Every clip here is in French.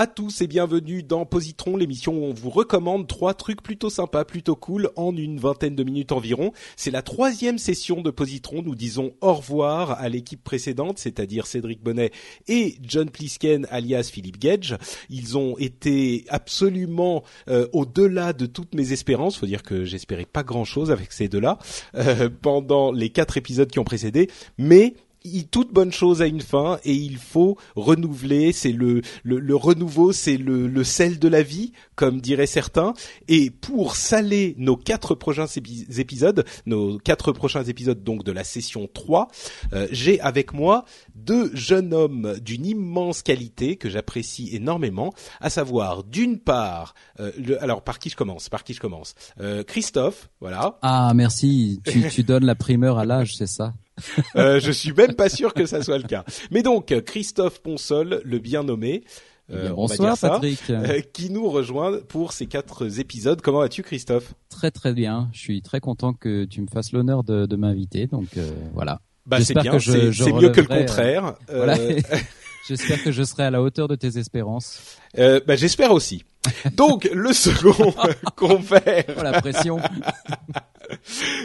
À tous et bienvenue dans Positron, l'émission où on vous recommande trois trucs plutôt sympas, plutôt cool en une vingtaine de minutes environ. C'est la troisième session de Positron. Nous disons au revoir à l'équipe précédente, c'est-à-dire Cédric Bonnet et John Plisken alias Philippe Gage. Ils ont été absolument euh, au-delà de toutes mes espérances. Faut dire que j'espérais pas grand-chose avec ces deux-là euh, pendant les quatre épisodes qui ont précédé, mais toute bonne chose a une fin et il faut renouveler. C'est le, le, le renouveau, c'est le, le sel de la vie, comme diraient certains. Et pour saler nos quatre prochains épi- épisodes, nos quatre prochains épisodes donc de la session 3, euh, j'ai avec moi deux jeunes hommes d'une immense qualité que j'apprécie énormément, à savoir d'une part, euh, le, alors par qui je commence Par qui je commence? Euh, Christophe, voilà. Ah merci, tu, tu donnes la primeur à l'âge, c'est ça? Euh, je suis même pas sûr que ça soit le cas. Mais donc Christophe Ponsol, le bien nommé, euh, Bien, va Bonsoir ça, Patrick. euh, qui nous rejoint pour ces quatre épisodes. Comment vas-tu, Christophe? Très très bien, je suis très content que tu me fasses l'honneur de, de m'inviter, donc voilà. Bah c'est bien, c'est mieux que le contraire. Voilà. J'espère que je serai à la hauteur de tes espérances. euh, bah, j'espère aussi. Donc le second compère, Oh la pression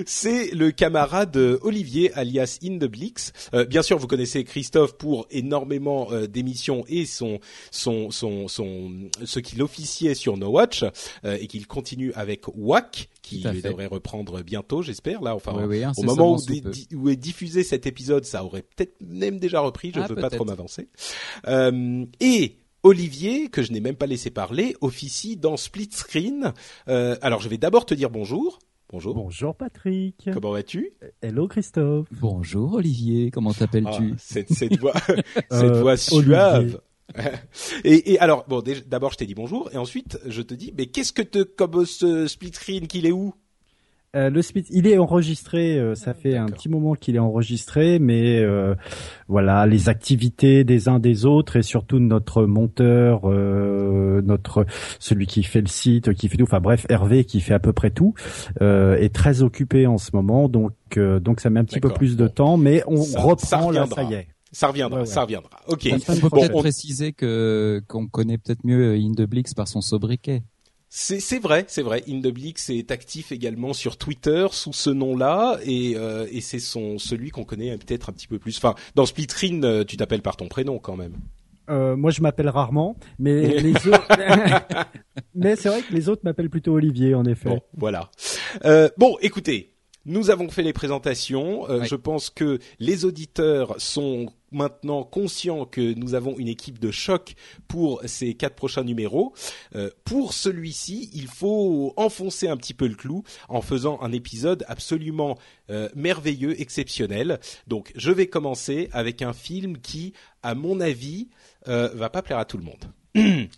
c'est le camarade Olivier alias Indeblix. Euh, bien sûr, vous connaissez Christophe pour énormément euh, d'émissions et son son son son ce qu'il officiait sur No Watch euh, et qu'il continue avec WAC qui devrait reprendre bientôt, j'espère. Là, enfin, Oui, oui, au incessamment moment où, est diffusé cet épisode, ça aurait peut-être même déjà repris. Je Ah, veux pas trop m'avancer. Euh, et Olivier, que je n'ai même pas laissé parler, officie dans Split Screen. Euh, alors, je vais d'abord te dire bonjour. Bonjour. Bonjour Patrick. Comment vas-tu? Hello Christophe. Bonjour Olivier, comment Ah, t'appelles-tu? cette, cette voix, cette Euh, voix suave. Et, et alors, bon, d'abord je t'ai dit bonjour, et ensuite je te dis, mais qu'est-ce que te, comme ce split screen qu'il est où? Euh, le split, il est enregistré. euh, ça fait un petit moment qu'il est enregistré, mais euh, voilà, les activités des uns des autres et surtout notre monteur, euh, notre celui qui fait le site, qui fait tout. Enfin bref, Hervé qui fait à peu près tout, euh, est très occupé en ce moment, donc euh, donc ça met un petit peu plus de Bon. temps, mais on Ça- ça reprend là, reviendra. ça y est. Ça reviendra, Ouais, ouais. ça reviendra. Ok. Il faut Bon, peut-être on- préciser que qu'on connaît peut-être mieux Indeblix par son sobriquet? C'est vrai, c'est vrai. Indeblix est actif également sur Twitter sous ce nom-là et, euh, et c'est son celui qu'on connaît peut-être un petit peu plus. Enfin, dans Split Screen, euh, tu t'appelles par ton prénom quand même. Euh, moi, je m'appelle rarement, mais les autres. mais c'est vrai que les autres m'appellent plutôt Olivier, en effet. Bon, voilà. Euh, bon, écoutez, nous avons fait les présentations. Euh. Je pense que les auditeurs sont maintenant conscients que nous avons une équipe de choc pour ces quatre prochains numéros. Euh, pour celui-ci, il faut enfoncer un petit peu le clou en faisant un épisode absolument euh, merveilleux, exceptionnel. Donc, je vais commencer avec un film qui, à mon avis, euh, va pas plaire à tout le monde.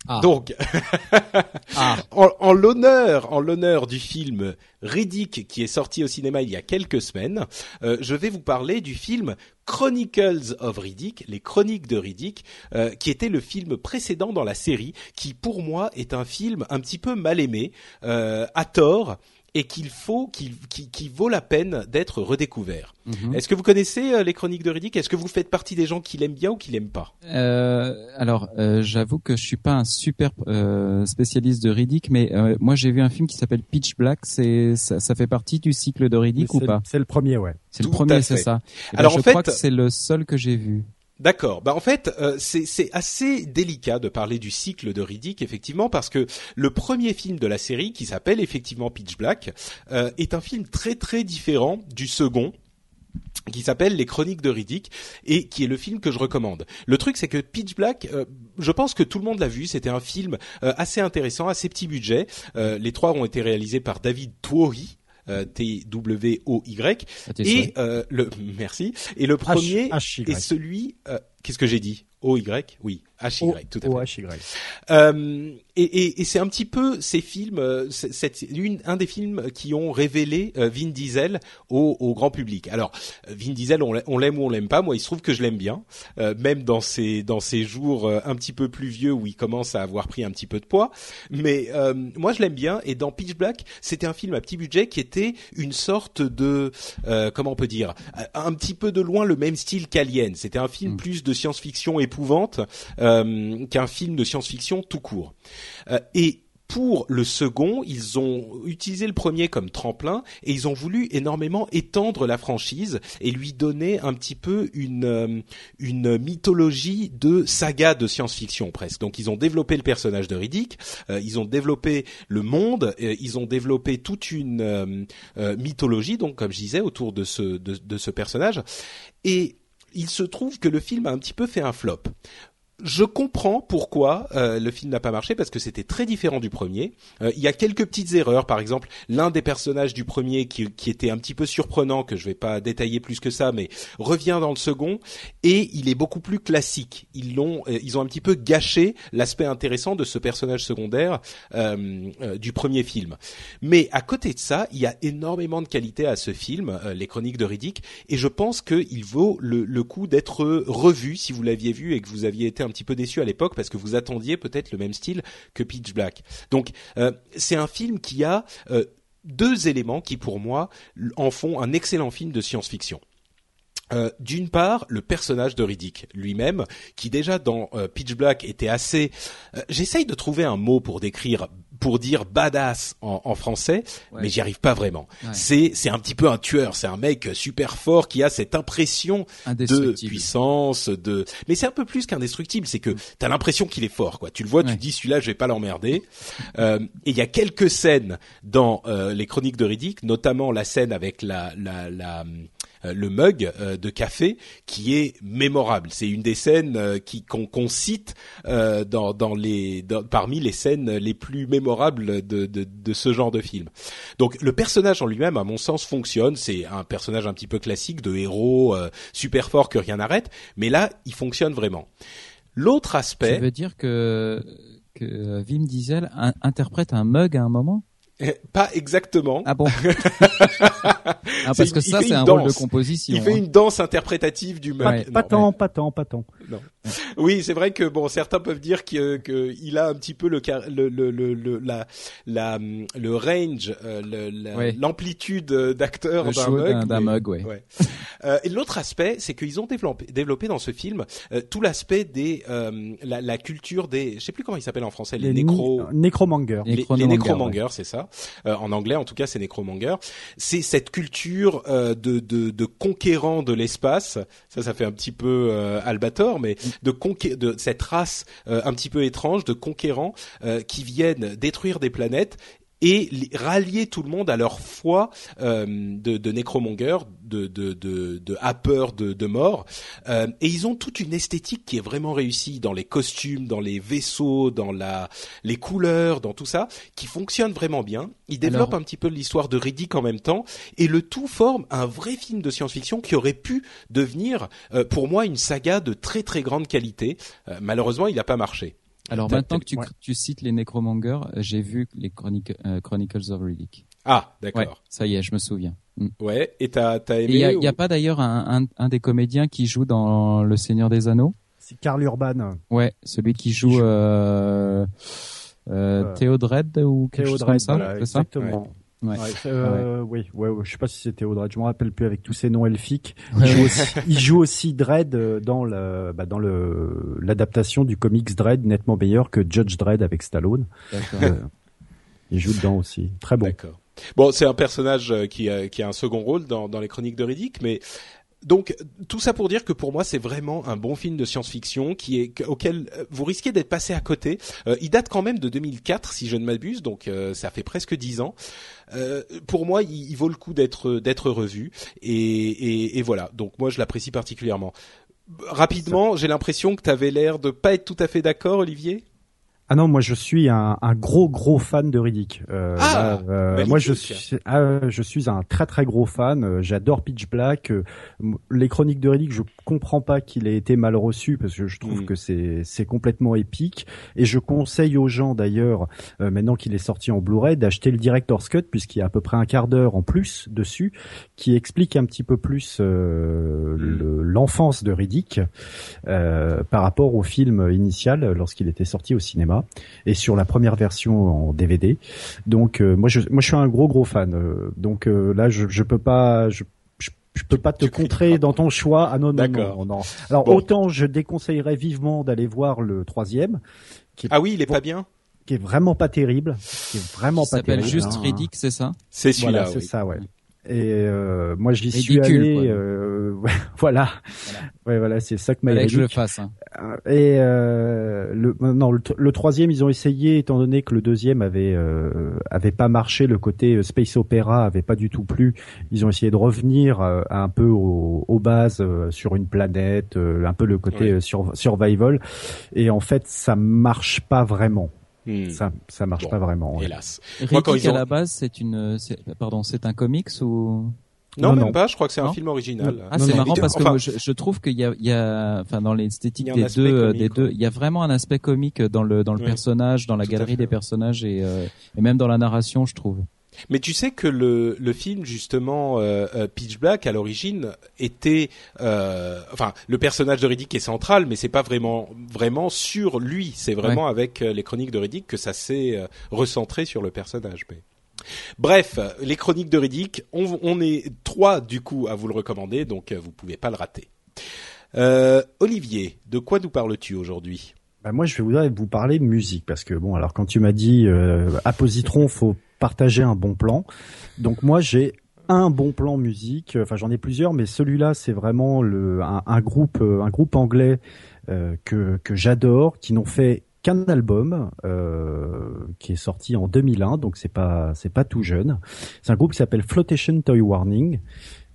Ah. Donc, Ah, en, en l'honneur, en l'honneur du film Riddick qui est sorti au cinéma il y a quelques semaines, euh, je vais vous parler du film Chronicles of Riddick, les Chroniques de Riddick, euh, qui était le film précédent dans la série, qui pour moi est un film un petit peu mal aimé, euh, à tort. Et qu'il faut, qu'il, qui, qui vaut la peine d'être redécouvert. Mhm. Est-ce que vous connaissez euh, les chroniques de Riddick? Est-ce que vous faites partie des gens qui l'aiment bien ou qui l'aiment pas? Euh, alors, euh, j'avoue que je suis pas un super euh, spécialiste de Riddick, mais euh, moi j'ai vu un film qui s'appelle Pitch Black. C'est ça, ça fait partie du cycle de Riddick ou C'est- pas? C'est le premier, ouais. C'est le premier, c'est ça. Ben, Alors, je en fait- crois que c'est le seul que j'ai vu. D'accord. Bah en fait, euh, c'est assez délicat de parler du cycle de Riddick effectivement parce que le premier film de la série qui s'appelle effectivement Pitch Black euh, est un film très très différent du second qui s'appelle Les Chroniques de Riddick et qui est le film que je recommande. Le truc c'est que Pitch Black, euh, je pense que tout le monde l'a vu, c'était un film euh, assez intéressant, assez petit budget. Euh, les trois ont été réalisés par David Twohy. Euh, T-W-O-Y À tes et souhaits. euh, le merci. Et le premier est celui euh, qu'est-ce que j'ai dit? O-Y Oui, H-Y, tout à fait. Euh, et et, et c'est un petit peu ces films, euh, c'est c'est une, un des films qui ont révélé euh, Vin Diesel au, au grand public. Alors, Vin Diesel, on l'a- on l'aime ou on l'aime pas. Moi, il se trouve que je l'aime bien, euh, même dans ces dans ces jours euh, un petit peu plus vieux où il commence à avoir pris un petit peu de poids. Mais euh, moi, je l'aime bien. Et dans Pitch Black, c'était un film à petit budget qui était une sorte de euh, comment on peut dire, un petit peu de loin le même style qu'Alien. C'était un film Mm. plus de science-fiction épouvante euh, qu'un film de science-fiction tout court. Euh, et pour le second, ils ont utilisé le premier comme tremplin et ils ont voulu énormément étendre la franchise et lui donner un petit peu une euh, mythologie de saga de science-fiction presque. Donc ils ont développé le personnage de Riddick, euh, ils ont développé le monde, euh, ils ont développé toute une euh, euh, mythologie donc comme je disais autour de ce personnage et il se trouve que le film a un petit peu fait un flop. Je comprends pourquoi euh, le film n'a pas marché parce que c'était très différent du premier. Euh, il y a quelques petites erreurs, par exemple, l'un des personnages du premier qui, qui était un petit peu surprenant, que je vais pas détailler plus que ça, mais revient dans le second et il est beaucoup plus classique. Ils l'ont, euh, ils ont un petit peu gâché l'aspect intéressant de ce personnage secondaire euh, euh, du premier film. Mais à côté de ça, il y a énormément de qualité à ce film, Les Chroniques de Riddick, et je pense qu'il vaut le, le coup d'être revu si vous l'aviez vu et que vous aviez été un petit peu déçu à l'époque parce que vous attendiez peut-être le même style que Pitch Black. Donc euh, c'est un film qui a euh, deux éléments qui pour moi en font un excellent film de science-fiction. Euh, D'une part, le personnage de Riddick lui-même, qui déjà dans euh, Pitch Black était assez. euh, J'essaye de trouver un mot pour décrire, pour dire badass en, en français, Ouais. mais j'y arrive pas vraiment. Ouais. C'est c'est un petit peu un tueur, c'est un mec super fort qui a cette impression de puissance, de. Mais c'est un peu plus qu'indestructible, c'est que t'as l'impression qu'il est fort, quoi. Tu le vois, tu te dis celui-là, je vais pas l'emmerder. Euh, et il y a quelques scènes dans euh, les Chroniques de Riddick, notamment la scène avec la la la euh, le mug euh, de café qui est mémorable. C'est une des scènes euh, qui qu'on cite euh, dans dans les dans- parmi les scènes les plus mémorables de, de de ce genre de film. Donc le personnage en lui-même, à mon sens, fonctionne. C'est un personnage un petit peu classique de héros euh, super fort que rien n'arrête, mais là, il fonctionne vraiment. L'autre Ça aspect, veut dire que que Vim Diesel in- interprète un mug à un moment? Pas exactement. Ah bon Ah parce que ça c'est un rôle de danse. composition. il fait hein. une danse interprétative du mug. Ouais. Non, Pas tant, pas tant, pas tant. Oui, c'est vrai que bon, certains peuvent dire que, que il a un petit peu le le le le, le- la la le range, euh, le- la- Ouais. l'amplitude euh, d'acteur d'un mug. d'un- mug, ouais. Euh, et l'autre aspect, c'est qu'ils ont développé développé dans ce film euh, tout l'aspect des euh, la, la culture des, je sais plus comment il s'appelle en français, les, nécro nécromangers. Les les, chronomangers, les nécromangers, c'est ça. Euh, en anglais, en tout cas, c'est nécromangers. C'est cette culture euh, de, de, de conquérants de l'espace. Ça, ça fait un petit peu euh, Albator, mais de, de cette race euh, un petit peu étrange de conquérants euh, qui viennent détruire des planètes et li- rallier tout le monde à leur foi euh, de, de de, de, de, de happeurs de, de mort. Euh, et ils ont toute une esthétique qui est vraiment réussie dans les costumes, dans les vaisseaux, dans la, les couleurs, dans tout ça, qui fonctionne vraiment bien. Ils développent Alors- un petit peu l'histoire de Riddick en même temps, et le tout forme un vrai film de science-fiction qui aurait pu devenir, euh, pour moi, une saga de très très grande qualité. Euh, malheureusement, il n'a pas marché. Alors maintenant que tu, ouais. tu cites les nécromangers, euh, j'ai vu les chroniques, euh, Chronicles of Riddick. Ah, Ouais, d'accord. ça y est, je me souviens. Mm. Ouais. Et t'as t'as Et aimé il y a, ou- y a pas d'ailleurs un, un, un des comédiens qui joue dans Le Seigneur des Anneaux? C'est Karl Urban. Ouais, celui qui joue joue- euh, euh, Euh, Théodred ou quelque chose comme Théodred, ça, voilà, c'est ça? Ouais. Euh, oui, ouais, ouais, je sais pas si c'était Audrey, je me rappelle plus avec tous ces noms elfiques. Il, joue aussi, il joue aussi Dredd dans le, bah, dans le l'adaptation du comics Dredd, nettement meilleur que Judge Dredd avec Stallone. Euh, il joue dedans aussi, très bon. D'accord. Bon, c'est un personnage euh, qui a, qui a un second rôle dans, dans les Chroniques de Riddick, mais donc tout ça pour dire que pour moi c'est vraiment un bon film de science-fiction qui est auquel euh, vous risquez d'être passé à côté. Euh, il date quand même de 2004 si je ne m'abuse, donc euh, ça fait presque dix ans. pour moi, il, vaut le coup d'être d'être revu et, et, et, voilà. Donc moi je l'apprécie particulièrement. Rapidement, j'ai l'impression que tu avais l'air de pas être tout à fait d'accord, Olivier? Ah non, moi je suis un, un gros gros fan de Riddick. Euh, ah, euh, moi je suis, ah, je suis un très très gros fan. Euh, j'adore Pitch Black. Les chroniques de Riddick, je comprends pas qu'il ait été mal reçu parce que je trouve mm. que c'est c'est complètement épique. Et je conseille aux gens d'ailleurs, maintenant qu'il est sorti en Blu-ray, d'acheter le Director's Cut puisqu'il y a à peu près un quart d'heure en plus dessus qui explique un petit peu plus mm. l'enfance de Riddick par rapport au film initial lorsqu'il était sorti au cinéma et sur la première version en DVD. Donc euh, moi je moi je suis un gros gros fan. Euh, donc euh, là je je peux pas je je peux pas te contrer dans ton choix. Ah non, non, non, non. Alors autant je déconseillerais vivement d'aller voir le troisième. Qui ah oui, il est pas bien. Qui est vraiment pas terrible. Qui est vraiment pas terrible. s'appelle juste hein. Riddick, c'est ça? C'est celui-là. Voilà, c'est ça, ouais. Et euh, moi j'y suis allé, euh, voilà, ouais voilà, c'est ça que m'a que je le fasse. Hein. Euh, et euh, le non le, troisième ils ont essayé étant donné que le deuxième avait euh, avait pas marché, le côté euh, space opéra avait pas du tout plu. Ils ont essayé de revenir un peu aux, aux bases sur une planète, un peu le côté survival. Et en fait ça marche pas vraiment. Hmm. Ça, ça marche pas vraiment. Hélas. Moi, quand ils ont... à la base, c'est une, pardon, c'est un comics ou? Non, même pas. Je crois que c'est un film original. Ah, c'est marrant parce que je, je, trouve qu'il y a, il y a, enfin, dans l'esthétique des deux, euh, des deux, il y a vraiment un aspect comique dans le dans le personnage, dans la galerie des personnages et, euh, et même dans la narration, je trouve. Mais tu sais que le, le film justement euh, euh, Pitch Black à l'origine était, euh, enfin le personnage de Riddick est central, mais c'est pas vraiment vraiment sur lui. C'est vraiment avec les chroniques de Riddick que ça s'est recentré sur le personnage. Mais... Bref, les chroniques de Riddick, on, on, est trois du coup à vous le recommander, donc vous pouvez pas le rater. Olivier, de quoi nous parles-tu aujourd'hui? Bah moi, je vais voudrais vous parler de musique parce que bon, alors quand tu m'as dit euh, à Positron, faut partager un bon plan. Donc moi, j'ai un bon plan musique. Enfin, j'en ai plusieurs, mais celui-là, c'est vraiment le un, groupe euh, un groupe anglais euh, que que j'adore, qui n'ont fait qu'un album euh, qui est sorti en 2001, donc c'est pas c'est pas tout jeune. C'est un groupe qui s'appelle Flotation Toy Warning.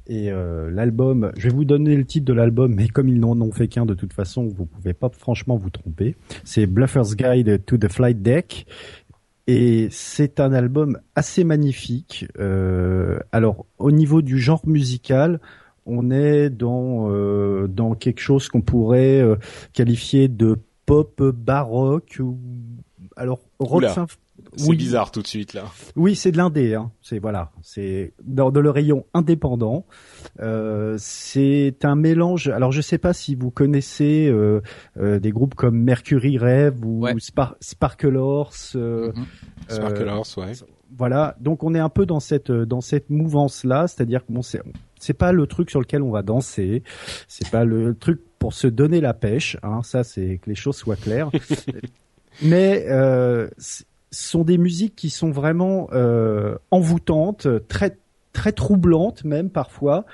Et euh, l'album, je vais vous donner le titre de l'album, mais comme ils n'en ont fait qu'un de toute façon, vous pouvez pas franchement vous tromper. C'est Bluffer's Guide to the Flight Deck. Et c'est un album assez magnifique. Euh, alors, au niveau du genre musical, on est dans euh, dans quelque chose qu'on pourrait euh, qualifier de pop baroque ou alors rock c'est bizarre tout de suite là. Oui, c'est de l'indé. Hein. C'est voilà, c'est dans, le rayon indépendant. Euh, c'est un mélange. Alors je sais pas si vous connaissez euh, euh, des groupes comme Mercury Rêve ou Sparkle Horse. Mhm. Sparkle Horse, ouais. Voilà, donc on est un peu dans cette dans cette mouvance là, c'est-à-dire que bon c'est c'est pas le truc sur lequel on va danser, c'est pas le truc pour se donner la pêche, hein, ça c'est que les choses soient claires. Mais euh, sont des musiques qui sont vraiment euh, envoûtantes, très très troublantes même parfois.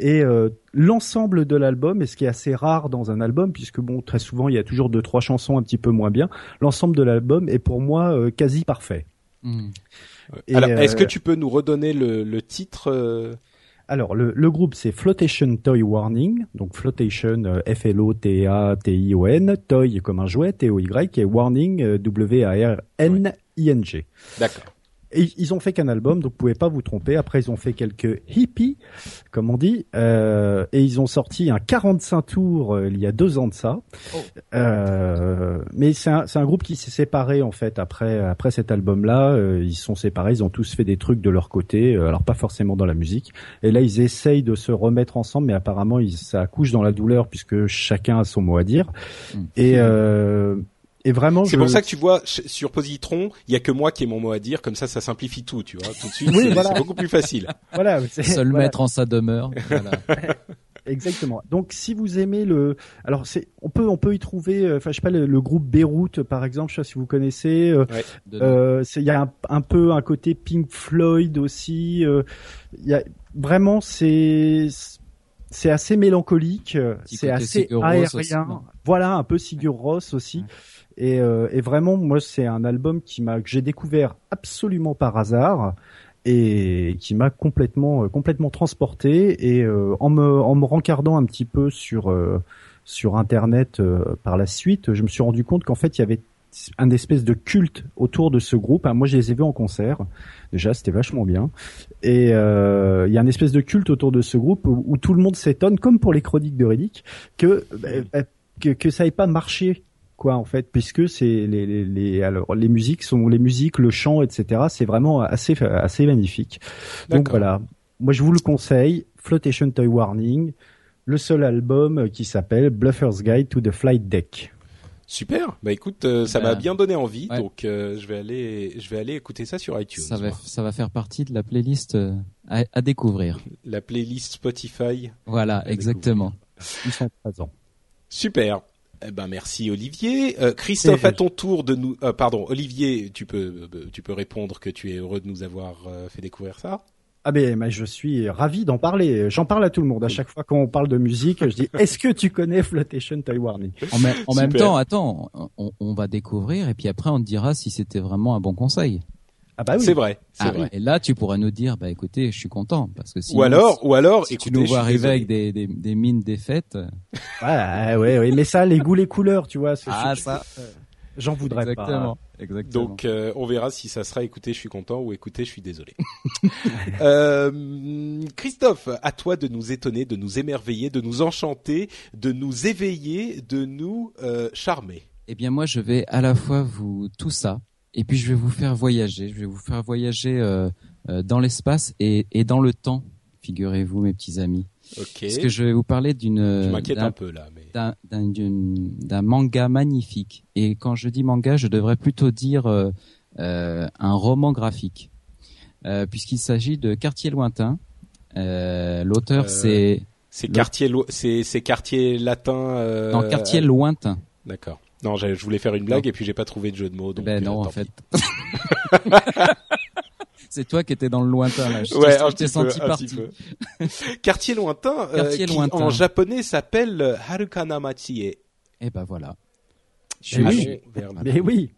Et euh, l'ensemble de l'album, et ce qui est assez rare dans un album, puisque bon, très souvent il y a toujours deux trois chansons un petit peu moins bien, l'ensemble de l'album est pour moi euh, quasi parfait. Hmm. Alors, est-ce que tu peux nous redonner le, le titre alors, le, groupe, c'est Flotation Toy Warning. Donc, Flotation, F-L-O-T-A-T-I-O-N. Toy comme un jouet, T-O-Y. Et Warning, W-A-R-N. ING. D'accord. Et ils ont fait qu'un album, donc vous pouvez pas vous tromper. Après, ils ont fait quelques hippies, comme on dit, euh, et ils ont sorti un 45 tours euh, il y a deux ans de ça. Oh. Euh, mais c'est un, un, groupe qui s'est séparé en fait après après cet album-là. Ils sont séparés, ils ont tous fait des trucs de leur côté, alors pas forcément dans la musique. Et là, ils essayent de se remettre ensemble, mais apparemment, ils, ça accouche dans la douleur puisque chacun a son mot à dire. Mm. Et Et vraiment, c'est pour ça que tu vois sur Positron, il y a que moi qui ai mon mot à dire, comme ça, ça simplifie tout, tu vois. Tout de suite, oui, c'est beaucoup plus facile. Voilà, seul mettre en sa demeure. Voilà. Exactement. Donc si vous aimez le, alors c'est, on peut on peut y trouver, euh, enfin je sais pas le, groupe Beyrouth par exemple, je sais pas si vous connaissez. Euh, euh il y a un, peu un côté Pink Floyd aussi. Euh, il y a vraiment c'est c'est assez mélancolique, c'est assez aérien. Voilà un peu Sigur Ross aussi. Et, et, vraiment, moi, c'est un album qui m'a que j'ai découvert absolument par hasard et qui m'a complètement euh, complètement transporté et euh, en me en me rencardant un petit peu sur euh, sur internet par la suite, je me suis rendu compte qu'en fait il y avait un espèce de culte autour de ce groupe. Moi, je les ai vus en concert. Déjà, c'était vachement bien. Et euh, il y a un espèce de culte autour de ce groupe où, tout le monde s'étonne, comme pour les chroniques de Riddick, que, bah, que, que ça ait pas marché quoi en fait puisque c'est les, les, les, alors les musiques sont les musiques le chant etc c'est vraiment assez assez magnifique donc voilà moi je vous le conseille Flotation Toy Warning le seul album qui s'appelle Bluffer's Guide to the Flight Deck Super. Bah écoute, euh, ça m'a bien donné envie, donc euh, je vais aller, je vais aller écouter ça sur iTunes. Ça va, ça va faire partie de la playlist euh, à, à, découvrir. La playlist Spotify. Voilà, exactement. Ils sont présents. Super. Eh ben merci Olivier. Euh, Christophe, à ton tour de nous. Euh, pardon, Olivier, tu peux euh, tu peux répondre que tu es heureux de nous avoir fait découvrir ça. Ah ben, je suis ravi d'en parler. J'en parle à tout le monde. À chaque fois qu'on parle de musique, je dis Est-ce que tu connais Flotation Taiwan En, même temps, attends, on, on, va découvrir et puis après on te dira si c'était vraiment un bon conseil. Ah bah oui. C'est vrai, c'est ah, vrai. Et là, tu pourrais nous dire, bah écoutez, je suis content parce que si ou alors, ou alors, si tu nous vois arriver avec des, des, des mines défaites. Ouais, ouais, ouais, mais ça, les goûts, les couleurs, tu vois. Ah ça. J'en voudrais Exactement. pas. Exactement. Donc euh, on verra si ça sera écoutez je suis content ou écoutez je suis désolé. euh, Christophe, à toi de nous étonner, de nous émerveiller, de nous enchanter, de nous éveiller, de nous euh, charmer. Eh bien moi je vais à la fois vous tout ça et puis je vais vous faire voyager. Je vais vous faire voyager euh, euh, dans l'espace et, et, dans le temps, figurez-vous, mes petits amis. Ok. Parce que je vais vous parler d'une. m'inquiète un peu là, mais. D'un manga magnifique. Et quand je dis manga, je devrais plutôt dire euh, euh un roman graphique, euh, puisqu'il s'agit de Quartier lointain. L'auteur, c'est. C'est quartier, c'est quartier latin. Non, quartier lointain. D'accord. Non, je voulais faire une blague et puis j'ai pas trouvé de jeu de mots. Donc, ben non, euh, en fait. C'est toi qui étais dans le lointain là. Je ouais, t'ai senti parti. Quartier lointain, euh, Quartier qui lointain. en japonais s'appelle Harukana Machie. Eh ben voilà. Je oui. Mais oui.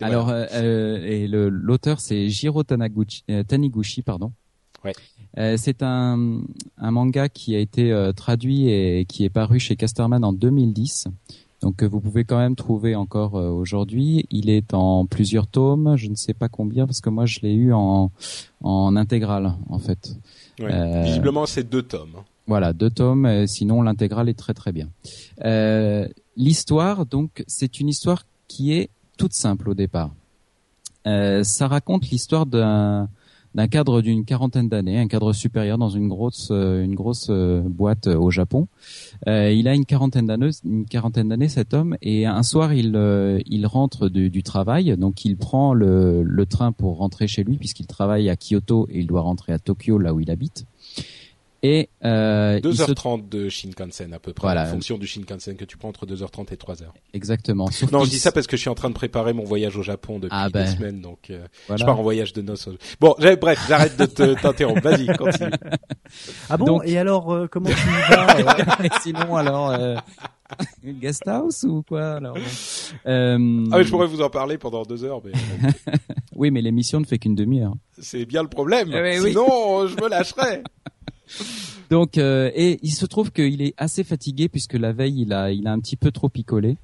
Alors, euh, euh, et l'auteur c'est Jiro euh, Taniguchi, pardon. Ouais. Euh, c'est un, un manga qui a été traduit et qui est paru chez Casterman en 2010 donc vous pouvez quand même trouver encore euh, aujourd'hui. Il est en plusieurs tomes, je ne sais pas combien parce que moi je l'ai eu en en intégrale en fait. Euh, visiblement c'est deux tomes. Hein. Voilà, deux tomes. sinon l'intégrale est très très bien. Euh, l'histoire donc c'est une histoire qui est toute simple au départ. ça raconte l'histoire d'un d'un cadre d'une quarantaine d'années, un cadre supérieur dans une grosse euh, une grosse euh, boîte euh, au Japon. il a une quarantaine d'années, une quarantaine d'années cet homme, et un soir il il rentre du, du travail, donc il prend le, le train pour rentrer chez lui puisqu'il travaille à Kyoto et il doit rentrer à Tokyo là où il habite. Et euh, 2h30 de Shinkansen à peu près, voilà. en fonction du Shinkansen que tu prends entre 2h30 et 3h. Exactement. non, je dis ça parce que je suis en train de préparer mon voyage au Japon depuis ah des ben. semaines, donc euh, je pars en voyage de noces. Bon, bref, j'arrête de t'interrompre. Vas-y, continue. Ah bon Et alors, euh, comment tu vas euh Sinon, alors. Euh... guest house ou quoi alors euh... Ah mais je pourrais vous en parler pendant deux heures, mais oui, mais l'émission ne fait qu'une demi-heure. C'est bien le problème. Eh Sinon, je me lâcherais. Donc euh, et il se trouve qu'il est assez fatigué puisque la veille il a il a un petit peu trop picolé.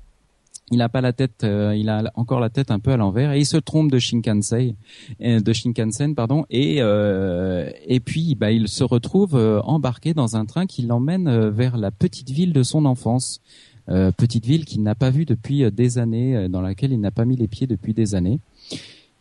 Il a pas la tête, euh, il a encore la tête un peu à l'envers et il se trompe de Shinkansen, euh, de Shinkansen pardon et et puis bah il se retrouve embarqué dans un train qui l'emmène vers la petite ville de son enfance, petite ville qu'il n'a pas vue depuis des années, dans laquelle il n'a pas mis les pieds depuis des années.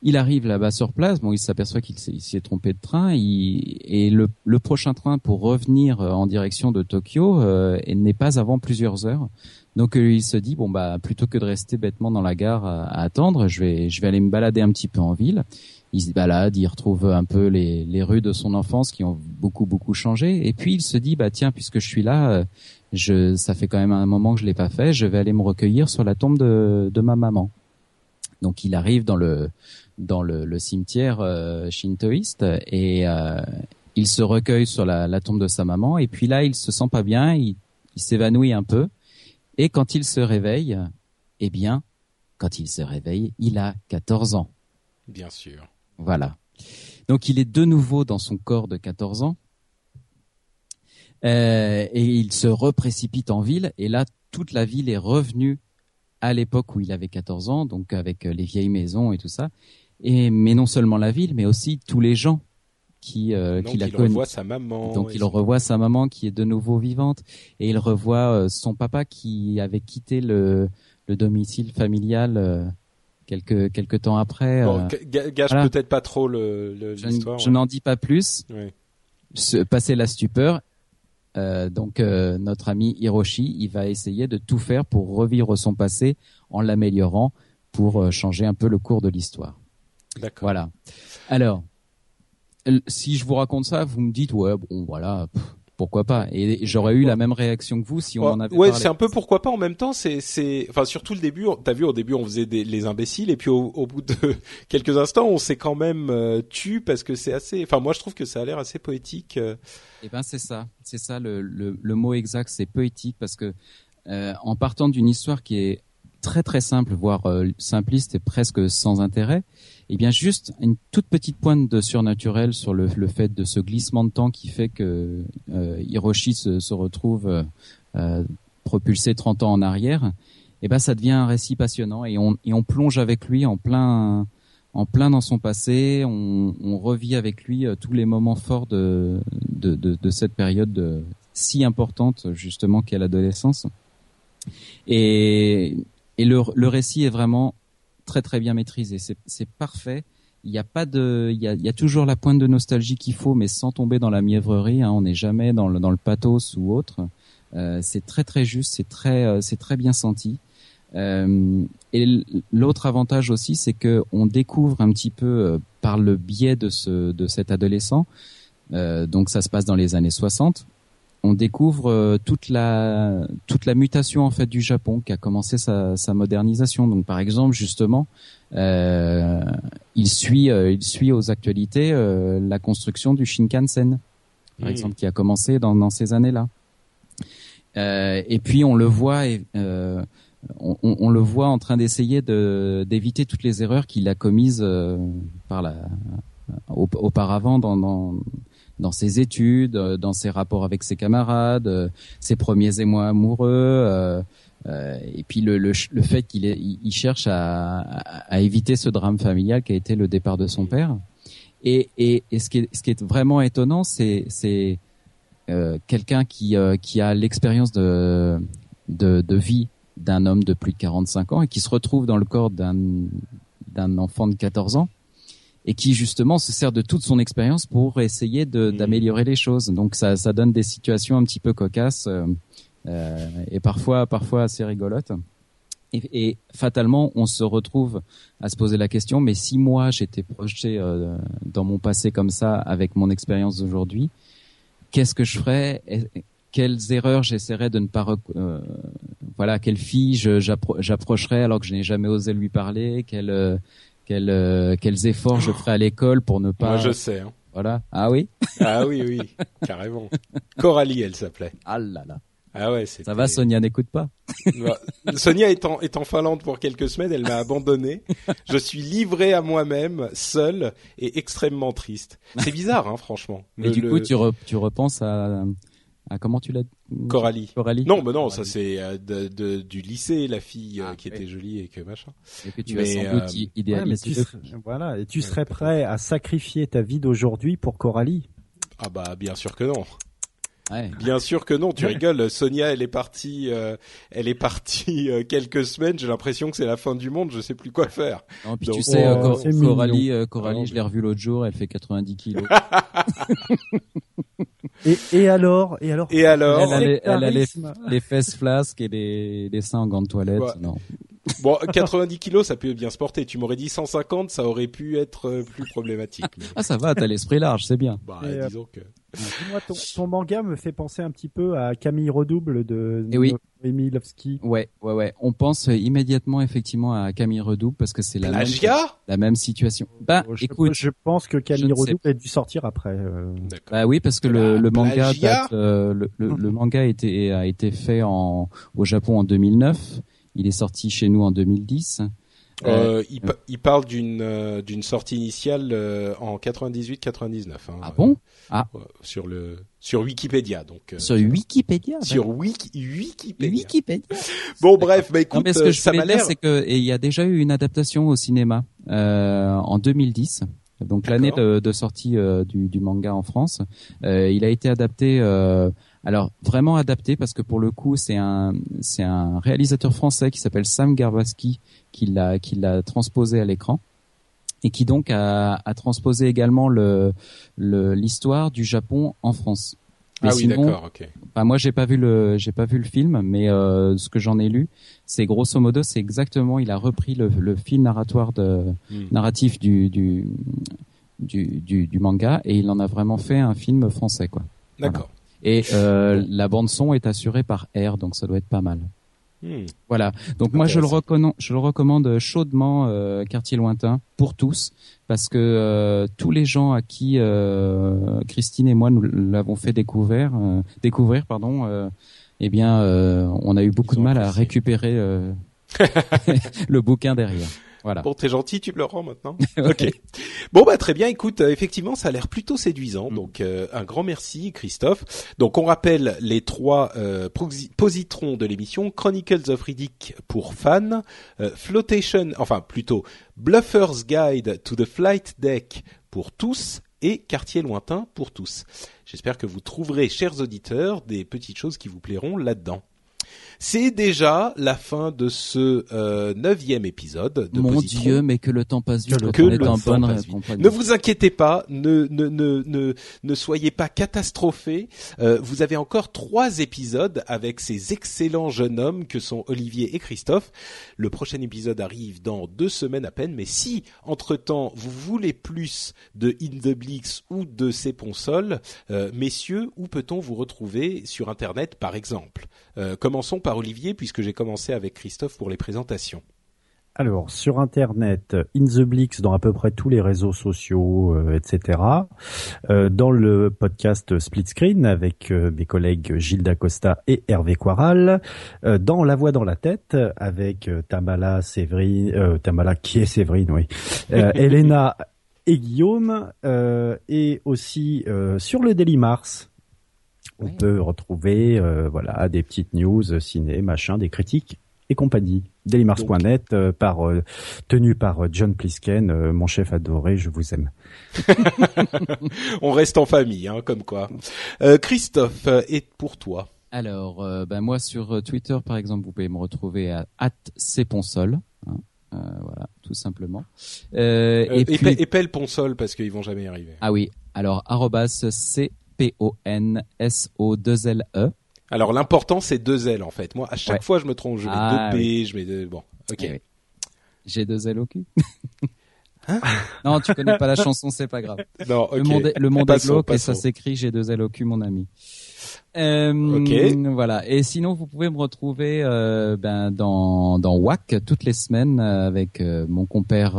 Il arrive là-bas sur place, bon, il s'aperçoit qu'il s'est trompé de train, il, et le, le, prochain train pour revenir en direction de Tokyo euh, n'est pas avant plusieurs heures. Donc euh, il se dit bon bah plutôt que de rester bêtement dans la gare à, à, attendre, je vais je vais aller me balader un petit peu en ville. Il se balade, il retrouve un peu les, les rues de son enfance qui ont beaucoup beaucoup changé, et puis il se dit bah tiens puisque je suis là, euh, je ça fait quand même un moment que je l'ai pas fait, je vais aller me recueillir sur la tombe de, de ma maman. Donc il arrive dans le dans le, le cimetière euh, shintoïste et euh, il se recueille sur la, la, tombe de sa maman et puis là il se sent pas bien, il, il s'évanouit un peu et quand il se réveille, eh bien quand il se réveille, il a 14 ans. Bien sûr. Voilà. Donc il est de nouveau dans son corps de 14 ans euh, et il se reprécipite en ville et là toute la ville est revenue à l'époque où il avait 14 ans, donc avec les vieilles maisons et tout ça. Et mais non seulement la ville, mais aussi tous les gens qui euh, qui la il revoit sa maman. Donc il revoit sa maman qui est de nouveau vivante et il revoit euh, son papa qui avait quitté le le domicile familial euh, quelques quelques temps après. Bon, gâche voilà. peut-être pas trop le l'histoire. Je, je n'en dis pas plus. Ouais. Se, passer la stupeur. Euh, donc notre ami Hiroshi, il va essayer de tout faire pour revivre son passé en l'améliorant pour changer un peu le cours de l'histoire. D'accord. Voilà. Alors, si je vous raconte ça, vous me dites ouais bon voilà. Pff, pourquoi pas Et j'aurais eu la même réaction que vous si on ouais, en avait ouais, parlé. c'est un peu pourquoi pas. En même temps, c'est c'est enfin surtout le début. T'as vu au début on faisait des, les imbéciles et puis au, au bout de quelques instants on s'est quand même euh, tu parce que c'est assez. Enfin moi je trouve que ça a l'air assez poétique. Euh... Eh ben c'est ça, c'est ça le, le, le mot exact, c'est poétique parce que euh, en partant d'une histoire qui est très très simple, voire euh, simpliste et presque sans intérêt, et bien juste une toute petite pointe de surnaturel sur le, le fait de ce glissement de temps qui fait que euh, Hiroshi se, se retrouve euh, propulsé 30 ans en arrière, et ben ça devient un récit passionnant et on, et on plonge avec lui en plein en plein dans son passé, on, on revit avec lui euh, tous les moments forts de, de, de, de cette période de, si importante justement qu'est l'adolescence. Et, et le, récit est vraiment très très bien maîtrisé. C'est parfait. Il n'y a pas de, il y a, toujours la pointe de nostalgie qu'il faut, mais sans tomber dans la mièvrerie. Hein. On n'est jamais dans le, dans le pathos ou autre. Euh, c'est très très juste, c'est très euh, c'est très bien senti. Euh, et l'autre avantage aussi, c'est que on découvre un petit peu par le biais de ce de cet adolescent. Donc ça se passe dans les années 60 on découvre euh, toute la toute la mutation en fait du Japon qui a commencé sa, sa modernisation. Donc par exemple justement, euh, il suit euh, il suit aux actualités euh, la construction du Shinkansen, par mmh. exemple, qui a commencé dans, dans ces années-là. Euh, et puis on le voit on, on, le voit en train d'essayer de d'éviter toutes les erreurs qu'il a commises par la auparavant dans, dans dans ses études, euh, dans ses rapports avec ses camarades, euh, ses premiers émois amoureux, euh, et puis le, le, le fait qu'il il cherche à, à, à, éviter ce drame familial qui a été le départ de son père. Et, et, et ce, qui est, ce qui est vraiment étonnant, c'est c'est euh, quelqu'un qui qui a l'expérience de, de de vie d'un homme de plus de 45 ans et qui se retrouve dans le corps d'un d'un enfant de 14 ans et qui justement se sert de toute son expérience pour essayer Mmh. d'améliorer les choses. Donc ça, ça donne des situations un petit peu cocasses euh, euh, et parfois, parfois assez rigolotes. Et, et, fatalement, on se retrouve à se poser la question, mais si moi j'étais projeté euh, dans mon passé comme ça, avec mon expérience d'aujourd'hui, qu'est-ce que je ferais? Quelles erreurs j'essaierais de ne pas... Euh, voilà, quelle fille j'approcherais alors que je n'ai jamais osé lui parler? Quelle quels, euh, quels efforts je ferai à l'école pour ne pas. Moi, je sais. Hein. Voilà. Ah oui? ah oui, oui, carrément. Coralie, elle s'appelait. Ah là là. Ah ouais, Ça va, Sonia n'écoute pas. Sonia est en, est en Finlande pour quelques semaines, elle m'a abandonné. Je suis livré à moi-même, seul et extrêmement triste. C'est bizarre, hein, franchement. Mais le, du coup, le... tu, re, tu repenses à, à comment tu l'as Coralie. Coralie. Non, mais non, Coralie. ça c'est euh, de, de, du lycée, la fille ah, euh, qui était jolie et que machin. Et que tu mais, as sans doute euh... idéalisé. Ouais, serais, voilà, et tu serais prêt à sacrifier ta vie d'aujourd'hui pour Coralie? Ah bah bien sûr que non. Bien sûr que non, tu rigoles. Sonia, elle est partie, euh, elle est partie euh, quelques semaines. J'ai l'impression que c'est la fin du monde. Je sais plus quoi faire. Non, puis tu sais, oh, Coralie, Coralie, je l'ai revue l'autre jour. Elle fait 90 kilos. et, et alors, et alors, et alors, elle a, les, elle a les, fesses flasques et les, les seins en gants de toilette. Non. Bon, 90 kilos, ça peut bien se porter. Tu m'aurais dit 150, ça aurait pu être euh, plus problématique. ah, ça va, t'as l'esprit large, c'est bien. Bah, euh, disons que. Moi, ton, manga me fait penser un petit peu à Camille Redouble de Et oui. Emilovski. Ouais, ouais, ouais. On pense immédiatement effectivement à Camille Redouble parce que c'est la même, la même situation. Bah, je, écoute, je pense que Camille Redouble a dû sortir après. Euh... Bah oui, parce que le, le manga date, euh, le, le, le, manga a été, a été fait en, au Japon en 2009 il est sorti chez nous en 2010. Euh, il, il, parle d'une euh, d'une sortie initiale euh, en 98-99. Hein, ah bon? Ah sur le sur Wikipédia donc. sur Wikipédia. Sur Wiki, Wikipédia. Wikipédia. bon bref, mais écoute, non, ce que je ça m'a l'air. C'est que il y a déjà eu une adaptation au cinéma en 2010. Donc l'année de, de, sortie du, du, manga en France, il a été adapté alors vraiment adapté parce que pour le coup c'est un c'est un réalisateur français qui s'appelle Sam Garbaski qui l'a qui l'a transposé à l'écran et qui donc a, a transposé également le l'histoire du Japon en France. ah oui d'accord ok. Bah moi j'ai pas vu le j'ai pas vu le film mais euh, ce que j'en ai lu c'est grosso modo c'est exactement il a repris le, le fil narratoire de hmm. narratif du du, du du, du manga et il en a vraiment fait un film français quoi. D'accord. Et euh, la bande son est assurée par R, donc ça doit être pas mal. Hmm. Voilà. Donc moi je le recommande, je le recommande chaudement euh, Quartier lointain pour tous parce que euh, tous les gens à qui euh, Christine et moi nous l'avons fait découvrir, euh, découvrir pardon, euh, eh bien on a eu beaucoup de mal à récupérer le bouquin derrière. Voilà. Bon, t'es gentil, tu me le rends maintenant. ok. Bon bah très bien. Écoute, euh, effectivement, ça a l'air plutôt séduisant. Mm. Donc euh, un grand merci, Christophe. Donc on rappelle les trois euh, positrons de l'émission Chronicles of Riddick pour fans, Flotation, enfin plutôt Bluffer's Guide to the Flight Deck pour tous et Quartier lointain pour tous. J'espère que vous trouverez, chers auditeurs, des petites choses qui vous plairont là-dedans. C'est déjà la fin de ce euh, neuvième épisode de Mon Dieu, mais que le temps passe vite. Que, le temps passe vite. Ne vous inquiétez pas, ne ne ne ne, ne soyez pas catastrophés. Euh, vous avez encore trois épisodes avec ces excellents jeunes hommes que sont Olivier et Christophe. Le prochain épisode arrive dans deux semaines à peine, mais si entre temps vous voulez plus de In the Blix ou de ces ponsoles, euh, messieurs, où peut-on vous retrouver sur Internet, par exemple? Euh, Commençons par Olivier, puisque j'ai commencé avec Christophe pour les présentations. Alors, sur Internet, In the Blix, dans à peu près tous les réseaux sociaux, euh, etc. Euh, dans le podcast Split Screen avec euh, mes collègues Gilles Dacosta et Hervé Quaral. dans La Voix dans la tête avec Tamala Séverine, Tamala qui est Séverine, oui. Elena et Guillaume. et aussi sur le Daily Mars on peut retrouver euh, voilà des petites news ciné, machin, des critiques et compagnie. Dailymars.net euh, par euh, tenu par John Plisken, mon chef adoré, je vous aime. on reste en famille, hein, comme quoi. Christophe, et pour toi? Alors, ben moi sur Twitter par exemple, vous pouvez me retrouver à @cponsol. Hein, voilà, tout simplement. et, puis... épelle Ponsol parce qu'ils vont jamais y arriver. Ah oui, alors arrobas c P-O-N-S-O-2-L-E. Alors l'important c'est deux L en fait. Moi à chaque fois je me trompe, je mets ah, deux P, je mets deux... bon. Ok. Eh J'ai deux L au cul. Hein? Non, tu connais pas la chanson, c'est pas grave. Non, Le monde est, le monde est glauque et ça s'écrit j'ai deux L au cul, mon ami. Euh. Voilà. Et sinon, vous pouvez me retrouver euh, ben, dans dans WAC toutes les semaines euh, avec euh, mon compère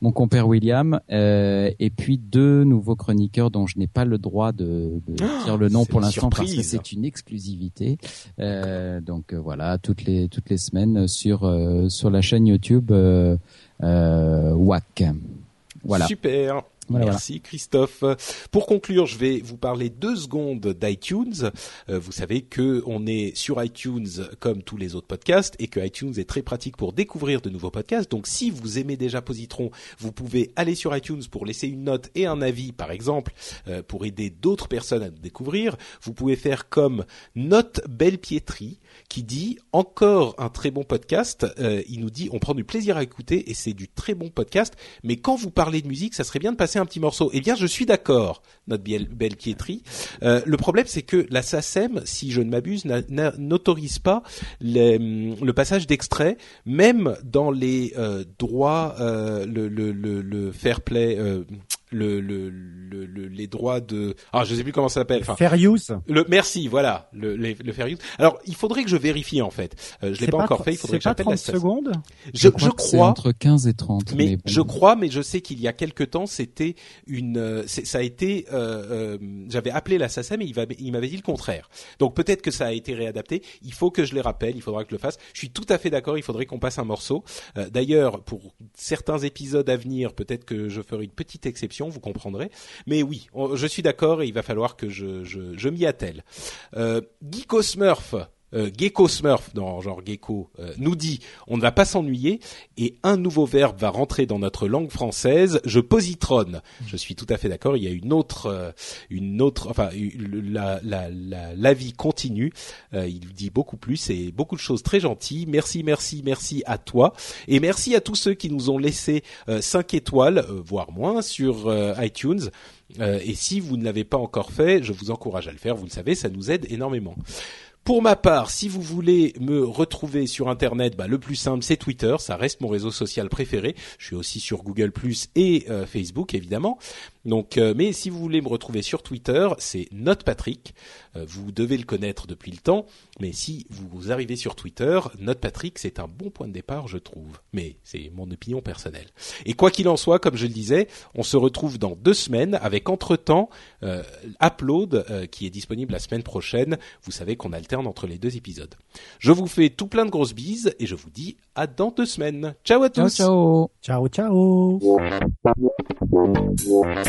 mon compère William, et puis deux nouveaux chroniqueurs dont je n'ai pas le droit de, de oh, dire le nom pour l'instant parce que c'est une exclusivité. Donc voilà, toutes les toutes les semaines sur sur la chaîne YouTube WAC. Voilà. Super. Merci Christophe. Pour conclure, je vais vous parler deux secondes d'iTunes. Euh, vous savez que on est sur iTunes comme tous les autres podcasts et que iTunes est très pratique pour découvrir de nouveaux podcasts. Donc si vous aimez déjà Positron, vous pouvez aller sur iTunes pour laisser une note et un avis par exemple euh, pour aider d'autres personnes à nous découvrir. Vous pouvez faire comme Note Belle Pietri qui dit encore un très bon podcast. Euh, il nous dit on prend du plaisir à écouter et c'est du très bon podcast. Mais quand vous parlez de musique, ça serait bien de passer un petit morceau. Eh bien, je suis d'accord, notre belle, belle. Euh, le problème, c'est que la SACEM, si je ne m'abuse, n'autorise pas le passage d'extrait, même dans les euh, droits, euh, le, le, le, le, fair play le, le, le, les droits de ah je sais plus comment ça s'appelle enfin. Fair use. Le merci voilà le, le, fair use. Alors il faudrait que je vérifie en fait. Euh, je l'ai pas, encore fait il faudrait que j'appelle la secondes je, je, crois, entre 15 et 30 mais, je crois mais je sais qu'il y a quelque temps c'était une euh, ça a été euh, euh, j'avais appelé la SACEM et il, il m'avait dit le contraire. Donc peut-être que ça a été réadapté. Il faut que je les rappelle il faudra que je le fasse. Je suis tout à fait d'accord il faudrait qu'on passe un morceau. Euh, d'ailleurs pour certains épisodes à venir peut-être que je ferai une petite exception vous comprendrez. Mais oui, je suis d'accord et il va falloir que je, m'y attelle. Euh, Geeko Smurf, euh, Gecko Smurf, genre Gecko, euh, nous dit on ne va pas s'ennuyer et un nouveau verbe va rentrer dans notre langue française. Je positronne. Je suis tout à fait d'accord. Il y a une autre, euh, une autre, enfin la vie continue. Euh, il dit beaucoup plus et beaucoup de choses très gentilles. Merci, merci, merci à toi et merci à tous ceux qui nous ont laissé 5 étoiles, voire moins, sur iTunes. et si vous ne l'avez pas encore fait, je vous encourage à le faire. Vous le savez, ça nous aide énormément. Pour ma part, si vous voulez me retrouver sur Internet, bah, le plus simple c'est Twitter, ça reste mon réseau social préféré. Je suis aussi sur Google et euh, Facebook évidemment. Donc, euh, mais si vous voulez me retrouver sur Twitter, c'est NotePatrick. Euh, vous devez le connaître depuis le temps, mais si vous arrivez sur Twitter, NotePatrick, c'est un bon point de départ, je trouve. Mais c'est mon opinion personnelle. Et quoi qu'il en soit, comme je le disais, on se retrouve dans deux semaines avec entre-temps euh, Upload qui est disponible la semaine prochaine. Vous savez qu'on alterne entre les deux épisodes. Je vous fais tout plein de grosses bises et je vous dis à dans deux semaines. Ciao à tous. Ciao ciao. Ciao ciao.